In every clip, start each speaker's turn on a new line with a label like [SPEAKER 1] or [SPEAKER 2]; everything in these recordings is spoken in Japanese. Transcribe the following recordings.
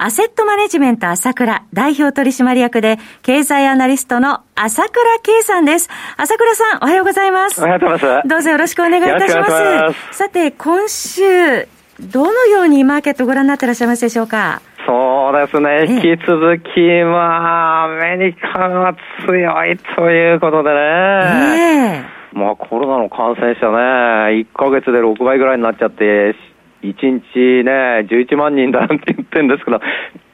[SPEAKER 1] アセットマネジメント朝倉代表取締役で経済アナリストの朝倉圭さんです。朝倉さん、おはようございます。
[SPEAKER 2] おはようございます。
[SPEAKER 1] どうぞよろしくお願いいたします。ますさて、今週、どのようにマーケットご覧になってらっしゃいますでしょうか？
[SPEAKER 2] そうですね、引き続き、まあ、アメリカが強いということでね。えー、まあ、コロナの感染者ね、1ヶ月で6倍ぐらいになっちゃって、1日ね、11万人だなんて言ってるんですけど、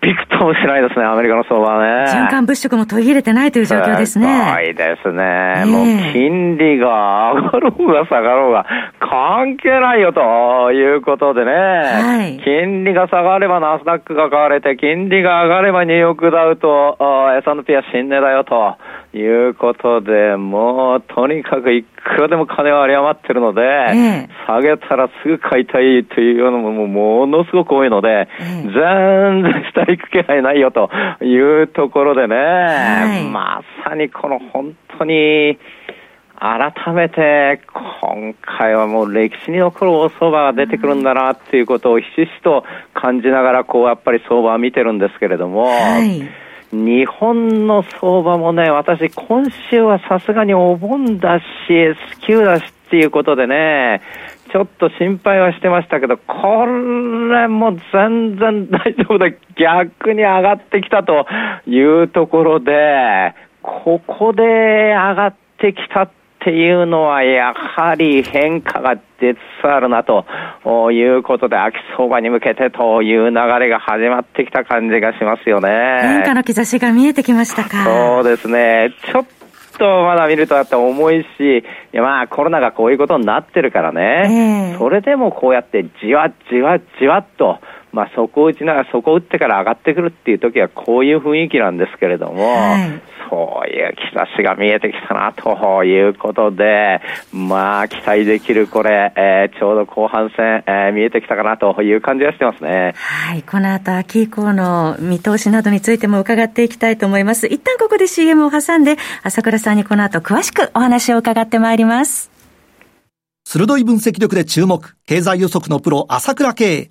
[SPEAKER 2] びくともしないですね、アメリカの相場はね。
[SPEAKER 1] 循環物色も途切れてないという状況ですね。
[SPEAKER 2] はい、ですね、もう金利が上がろうが下がろうが関係ないよということでね、はい、金利が下がればナスダックが買われて、金利が上がればニューヨークダウと S&P は新値だよと。いうことで、もうとにかくいくらでも金は有り余ってるので、え下げたらすぐ買いたいというのもものすごく多いので、え全然下に行く気配ないよというところでね、はい、まさにこの本当に、改めて、今回はもう歴史に残る大相場が出てくるんだなっていうことをひしひしと感じながら、こうやっぱり相場は見てるんですけれども、はい日本の相場もね、私、今週はさすがにお盆だし、スキューだしっていうことでね、ちょっと心配はしてましたけど、これも全然大丈夫だ。逆に上がってきたというところで、ここで上がってきたっていうのは、やはり変化が出つつあるなということで、秋相場に向けてという流れが始まってきた感じがしますよね。
[SPEAKER 1] 変化の兆しが見えてきましたか。
[SPEAKER 2] そうですね。ちょっとまだ見るとあって重いし、いやまあコロナがこういうことになってるからね、えー、それでもこうやってじわじわじわっと、まあ、そこを打ちながら、そこを打ってから上がってくるっていう時は、こういう雰囲気なんですけれども、はい、そういう兆しが見えてきたなということで、まあ、期待できるこれ、えー、ちょうど後半戦、えー、見えてきたかなという感じがしてますね。
[SPEAKER 1] はい。この後、秋以降の見通しなどについても伺っていきたいと思います。一旦ここで CM を挟んで、朝倉さんにこの後詳しくお話を伺ってまいります。
[SPEAKER 3] 鋭い分析力で注目、経済予測のプロ、朝倉慶。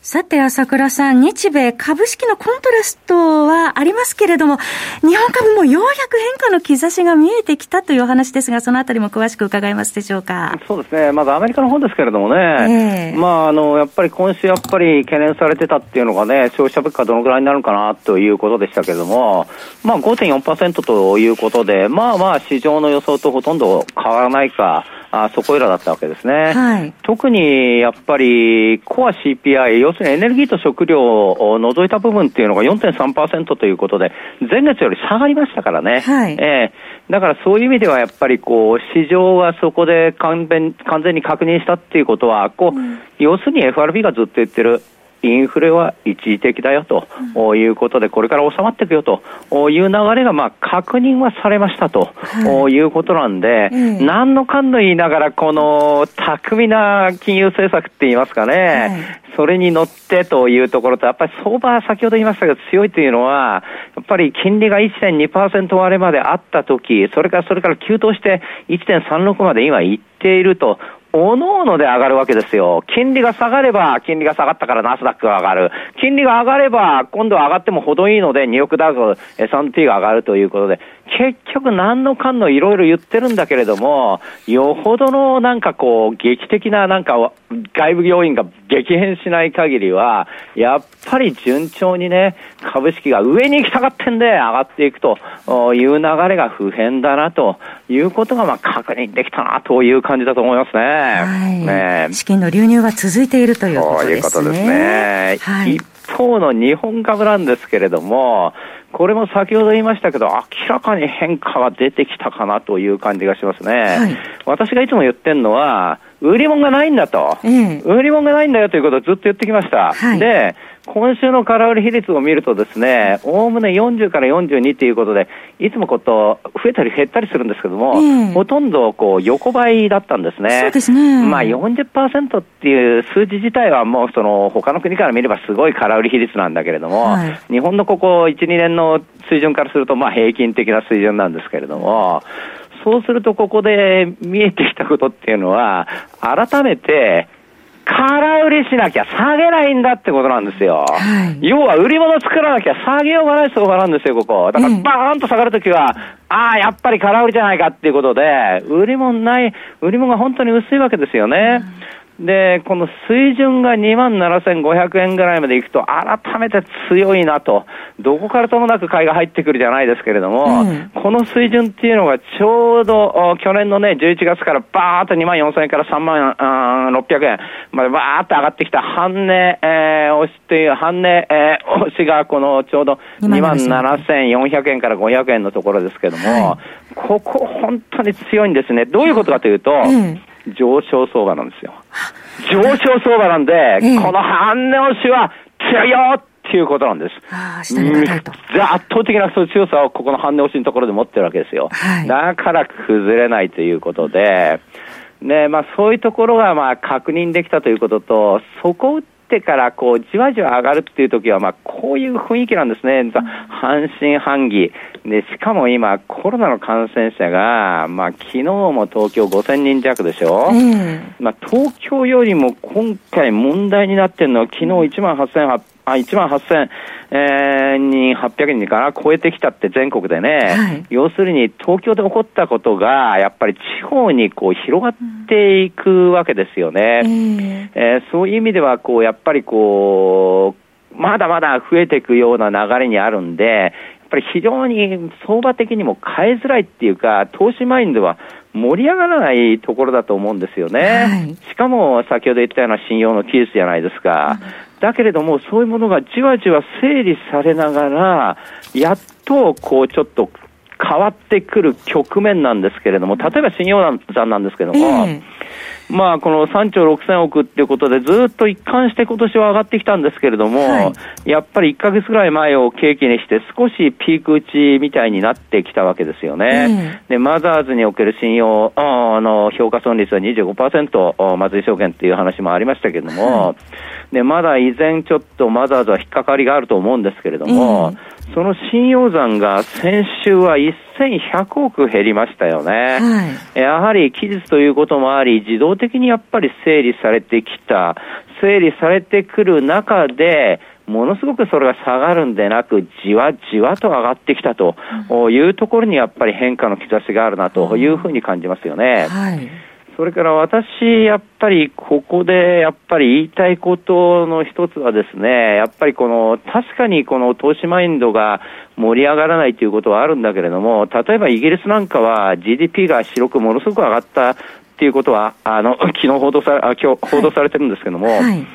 [SPEAKER 1] さて、朝倉さん、日米株式のコントラストはありますけれども、日本株もようやく変化の兆しが見えてきたというお話ですが、そのあたりも詳しく伺えますでしょうか？
[SPEAKER 2] そうですね。まずアメリカの方ですけれどもね、えー、まあ、あの、やっぱり今週やっぱり懸念されてたっていうのがね、消費者物価どのぐらいになるかなということでしたけれども、まあ5.4%ということで、まあまあ市場の予想とほとんど変わらないか、あそこいらだったわけですね、はい、特にやっぱりコア CPI、要するにエネルギーと食料を除いた部分っていうのが4.3%ということで、前月より下がりましたからね、はい、えー、だからそういう意味ではやっぱりこう市場はそこで完全完全に確認したっていうことは、こう、うん、要するに FRB がずっと言ってる、インフレは一時的だよということで、これから収まっていくよという流れがまあ確認はされましたとい。うことなんで、何のかんの言いながら、この巧みな金融政策って言いますかね、それに乗ってというところと、やっぱり相場は先ほど言いましたけど強いというのは、やっぱり金利が1.2%割れまであったとき、それからそれから急騰して1.36まで今行っているとおのおので上がるわけですよ。金利が下がれば、金利が下がったからナスダックが上がる。金利が上がれば、今度は上がっても程いいので、2億ダウ、S&P が上がるということで、結局何のかんのいろいろ言ってるんだけれども、よほどのなんかこう、劇的ななんか外部要因が激変しない限りは、やっぱり順調にね、株式が上に行きたがってんで上がっていくという流れが不変だなということがまあ確認できたなという感じだと思いますね。はい、
[SPEAKER 1] ね資金の流入は続いているということですね。いうすね。
[SPEAKER 2] はい、一方の日本株なんですけれども、これも先ほど言いましたけど、明らかに変化が出てきたかなという感じがしますね。はい、私がいつも言ってるのは、売り物がないんだと、うん、売り物がないんだよということをずっと言ってきました。はい、で、今週の空売り比率を見るとですね、おおむね40から42ということで、いつもこと増えたり減ったりするんですけども、えー、ほとんどこう横ばいだったんですね。
[SPEAKER 1] そうですね。
[SPEAKER 2] まあ40%っていう数字自体はもうその他の国から見ればすごい空売り比率なんだけれども、はい、日本のここ1、2年の水準からするとまあ平均的な水準なんですけれども、そうするとここで見えてきたことっていうのは、改めて、空売りしなきゃ下げないんだってことなんですよ。はい、要は売り物作らなきゃ下げようがない相場なんですよ、ここ。だからバーンと下がるときは、ああ、やっぱり空売りじゃないかっていうことで、売り物ない、売り物が本当に薄いわけですよね。うんで、この水準が2万7500円ぐらいまでいくと、改めて強いなと、どこからともなく買いが入ってくるじゃないですけれども、うん、この水準っていうのがちょうど去年のね、11月からバーっと2万4000円から3万600円までバーっと上がってきた。半値、えー、押しという半値、えー、押しがこのちょうど2万7400円から500円のところですけれども、はい、ここ本当に強いんですね。どういうことかというと、うん上昇相場なんですよ。上昇相場なんで、えこの半値押しは強いよっていうことなんです。圧倒的な強さをここの半値押しのところで持ってるわけですよ。はい、だから崩れないということで、ね、まあそういうところがまあ確認できたということと、そこをってからこうじわじわ上がるっていう時はまあこういう雰囲気なんですね、半信半疑。でしかも今、コロナの感染者が、まあ昨日も東京5000人弱でしょ、うん、まあ、東京よりも今回問題になってるのは、昨日1万8800あ1万8000、えー、人、800人かな、超えてきたって全国でね、はい、要するに東京で起こったことが、やっぱり地方にこう広がっていくわけですよね。うん、えー、そういう意味では、こう、やっぱりこう、まだまだ増えていくような流れにあるんで、やっぱり非常に相場的にも変えづらいっていうか、投資マインドは盛り上がらないところだと思うんですよね。はい、しかも先ほど言ったような信用の技術じゃないですか。だけれども、そういうものがじわじわ整理されながら、やっとこうちょっと変わってくる局面なんですけれども、例えば信用残なんですけれども、えーまあ、この3兆6000億っていうことで、ずっと一貫して今年は上がってきたんですけれども、はい、やっぱり1か月ぐらい前を契機にして、少しピーク打ちみたいになってきたわけですよね。うん、で、マザーズにおける信用あの評価損率は25%、松井証券っていう話もありましたけれども、はい、で、まだ依然ちょっとマザーズは引っかかりがあると思うんですけれども、うんその信用残が先週は1100億減りましたよね。はい、やはり期日ということもあり、自動的にやっぱり整理されてきた、整理されてくる中で、ものすごくそれが下がるんでなく、じわじわと上がってきたというところにやっぱり変化の兆しがあるなというふうに感じますよね。はいそれから私、やっぱりここでやっぱり言いたいことの一つはですね、やっぱりこの、確かにこの投資マインドが盛り上がらないということはあるんだけれども、例えばイギリスなんかは GDP が白くものすごく上がったっていうことは、あの、昨日報道され、あ今日報道されてるんですけども、はいはい。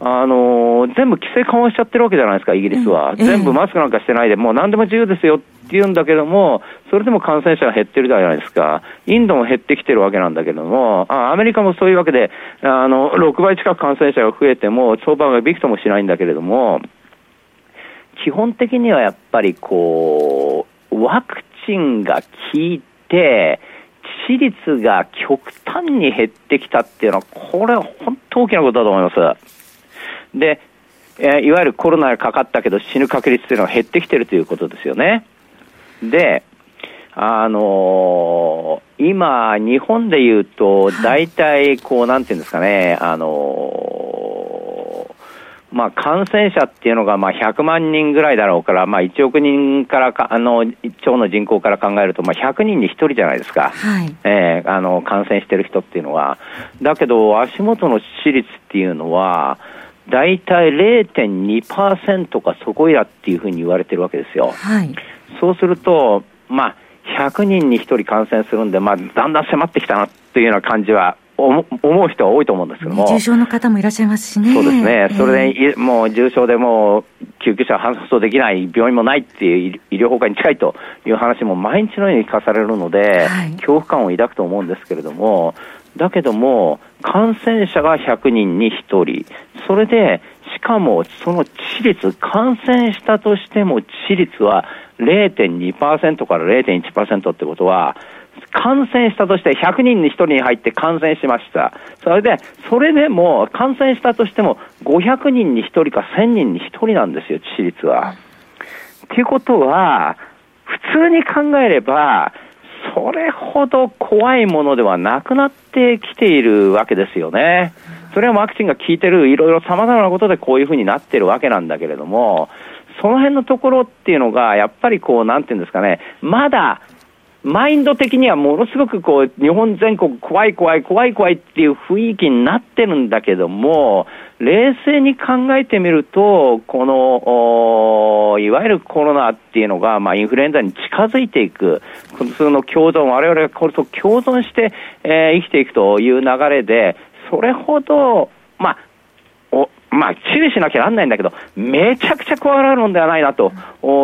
[SPEAKER 2] あのー、全部規制緩和しちゃってるわけじゃないですか、イギリスは。うん、全部マスクなんかしてないで、もう何でも自由ですよって言うんだけども、それでも感染者が減ってるじゃないですか。インドも減ってきてるわけなんだけども、あアメリカもそういうわけで、あの、6倍近く感染者が増えても、相場がびくともしないんだけれども、基本的にはやっぱりこう、ワクチンが効いて、致死率が極端に減ってきたっていうのは、これは本当大きなことだと思います。で、えー、いわゆるコロナがかかったけど死ぬ確率というのは減ってきてるということですよね。で、あのー、今、日本で言うと、大体、こう、なんていうんですかね、あのー、まあ、感染者っていうのがまあ100万人ぐらいだろうから、まあ、1億人からかあの超の人口から考えると、まあ、100人に1人じゃないですか、はいえー、あの感染してる人っていうのは。だけど、足元の致死率っていうのは、大体0.2%かそこいらっていうふうに言われてるわけですよ。はい、そうすると、まあ、100人に1人感染するんで、まあ、だんだん迫ってきたなというような感じは思う人は多いと思うんですけども、
[SPEAKER 1] 重症の方もいらっしゃいますしね、
[SPEAKER 2] そうですね、それで、もう重症でも救急車搬送できない、病院もないっていう医療崩壊に近いという話も毎日のように聞かされるので、はい、恐怖感を抱くと思うんですけれども、だけども、感染者が100人に1人、それで、しかもその致死率、感染したとしても致死率は0.2%から0.1%ってことは、感染したとして100人に1人に入って感染しました。それで、それでも感染したとしても500人に1人か1000人に1人なんですよ、致死率は。っていうことは、普通に考えれば、それほど怖いものではなくなってきているわけですよね。それはワクチンが効いてる、いろいろ様々なことでこういうふうになってるわけなんだけれども、その辺のところっていうのが、やっぱりこう、なんていうんですかね、まだマインド的にはものすごくこう、日本全国怖い怖い怖い怖いっていう雰囲気になってるんだけども、冷静に考えてみると、この、いわゆるコロナっていうのが、まあ、インフルエンザに近づいていく、その共存、我々がこれと共存して、えー、生きていくという流れで、それほど、まあ、まあ、注意しなきゃなんないんだけど、めちゃくちゃ怖がるものではないなと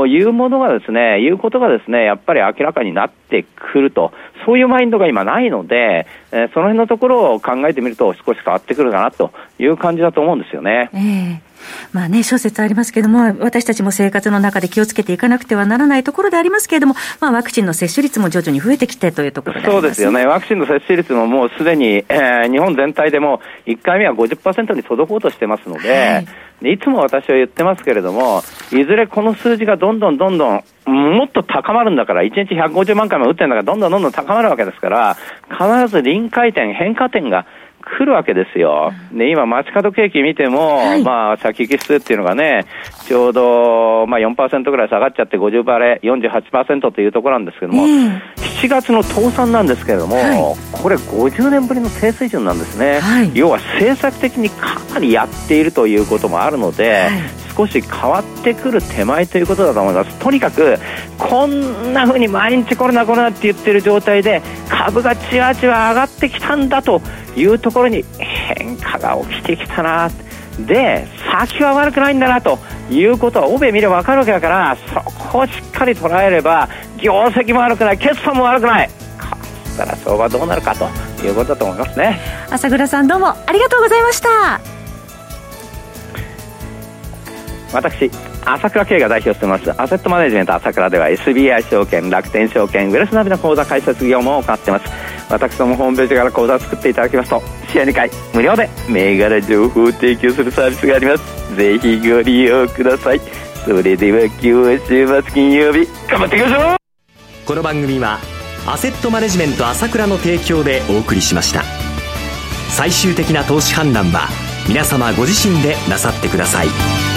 [SPEAKER 2] いうものがですね、いうことがですね、やっぱり明らかになってくると、そういうマインドが今ないので、えー、その辺のところを考えてみると少し変わってくるかなという感じだと思うんですよね。えー
[SPEAKER 1] まあね、諸説ありますけれども、私たちも生活の中で気をつけていかなくてはならないところでありますけれども、まあ、ワクチンの接種率も徐々に増えてきてというところ
[SPEAKER 2] そうですよね、ワクチンの接種率ももうすでに、えー、日本全体でも1回目は50%に届こうとしてますので、はい。で、いつも私は言ってますけれども、いずれこの数字がどんどんどんどん、もっと高まるんだから、1日150万回も打ってるんだから、どんどんどんどん高まるわけですから、必ず臨界点、変化点が来るわけですよ。で、今、街角景気見ても、はい、まあ、先行き指数っていうのがね、ちょうど、まあ4%ぐらい下がっちゃって50バレ、48%というところなんですけども、うん、7月の倒産なんですけれども、はい、これ50年ぶりの低水準なんですね。はい、要は政策的にかなりやっているということもあるので、少し変わってくる手前ということだと思います。とにかく、こんな風に毎日コロナコロナって言ってる状態で、株がじわじわ上がってきたんだというところに変化が起きてきたな。で、先は悪くないんだなということは、欧米見れば分かるわけだから、そこをしっかり捉えれば、業績も悪くない、決算も悪くない。したら相場どうなるかということだと思いますね
[SPEAKER 1] 朝倉さんどうもありがとうございました
[SPEAKER 2] 私朝倉慶が代表していますアセットマネジメント朝倉では SBI 証券楽天証券ウェルスナビの口座開設業務を行ってます。私どもホームページから口座を作っていただきますと試合2回無料で銘柄情報を提供するサービスがあります。ぜひご利用ください。それでは今日は週末金曜日頑張っていきましょう！
[SPEAKER 4] この番組はアセットマネジメント朝倉の提供でお送りしました。最終的な投資判断は皆様ご自身でなさってください。